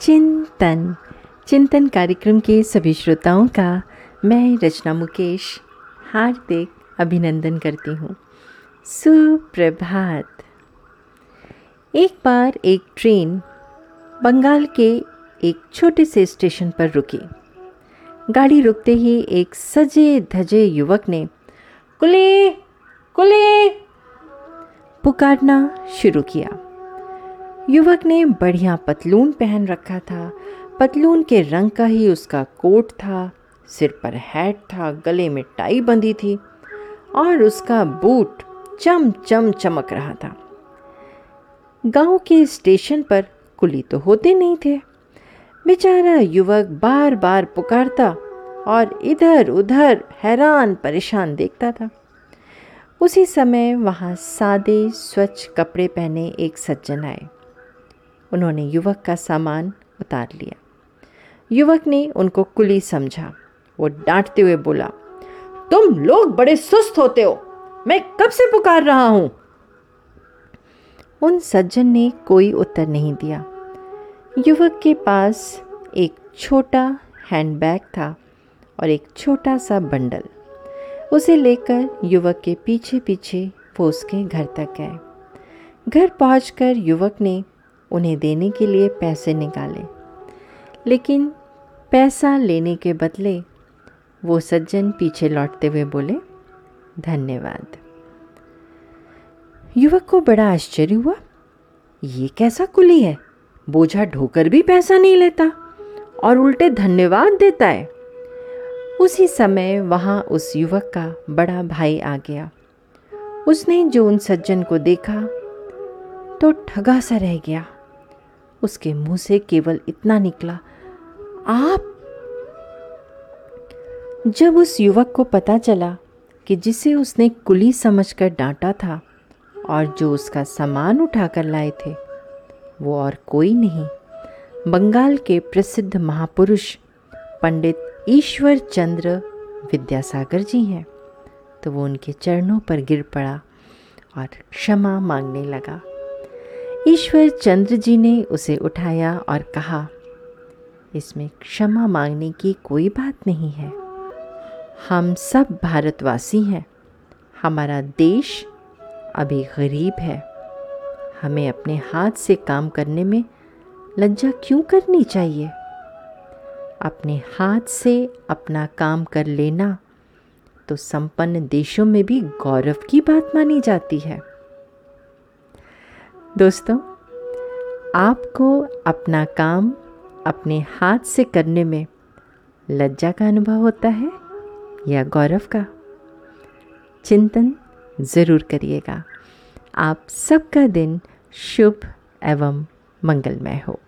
चिंतन। चिंतन कार्यक्रम के सभी श्रोताओं का मैं रचना मुकेश हार्दिक अभिनंदन करती हूँ। सुप्रभात। एक बार एक ट्रेन बंगाल के एक छोटे से स्टेशन पर रुकी। गाड़ी रुकते ही एक सजे धजे युवक ने, कुले कुले! पुकारना शुरू किया। युवक ने बढ़िया पतलून पहन रखा था। पतलून के रंग का ही उसका कोट था। सिर पर हैट था, गले में टाई बंधी थी और उसका बूट चम चम चमक रहा था। गाँव के स्टेशन पर कुली तो होते नहीं थे। बेचारा युवक बार बार पुकारता और इधर उधर हैरान परेशान देखता था। उसी समय वहाँ सादे, स्वच्छ कपड़े पहने एक सज्जन आए। उन्होंने युवक का सामान उतार लिया। युवक ने उनको कुली समझा। वो डांटते हुए बोला, तुम लोग बड़े सुस्त होते हो। मैं कब से पुकार रहा हूँ? उन सज्जन ने कोई उत्तर नहीं दिया। युवक के पास एक छोटा हैंडबैग था और एक छोटा सा बंडल। उसे लेकर युवक के पीछे पीछे वो उसके घर तक गए। घर पहुंचकर युवक ने उन्हें देने के लिए पैसे निकाले। लेकिन पैसा लेने के बदले वो सज्जन पीछे लौटते हुए बोले, धन्यवाद। युवक को बड़ा आश्चर्य हुआ। ये कैसा कुली है? बोझा ढोकर भी पैसा नहीं लेता और उल्टे धन्यवाद देता है। उसी समय वहाँ उस युवक का बड़ा भाई आ गया। उसने जो उन सज्जन को देखा तो ठगा सा रह गया। उसके मुँह से केवल इतना निकला। आप? जब उस युवक को पता चला कि जिसे उसने कुली समझकर डांटा था और जो उसका सामान उठाकर लाए थे, वो और कोई नहीं। बंगाल के प्रसिद्ध महापुरुष पंडित ईश्वर चंद्र विद्यासागर जी हैं। तो वो उनके चरणों पर गिर पड़ा और क्षमा मांगने लगा। ईश्वर चंद्र जी ने उसे उठाया और कहा, इसमें क्षमा मांगने की कोई बात नहीं है। हम सब भारतवासी हैं। हमारा देश अभी गरीब है। हमें अपने हाथ से काम करने में लज्जा क्यों करनी चाहिए? अपने हाथ से अपना काम कर लेना तो संपन्न देशों में भी गौरव की बात मानी जाती है। दोस्तों, आपको अपना काम अपने हाथ से करने में लज्जा का अनुभव होता है या गौरव का? चिंतन ज़रूर करिएगा। आप सबका दिन शुभ एवं मंगलमय हो।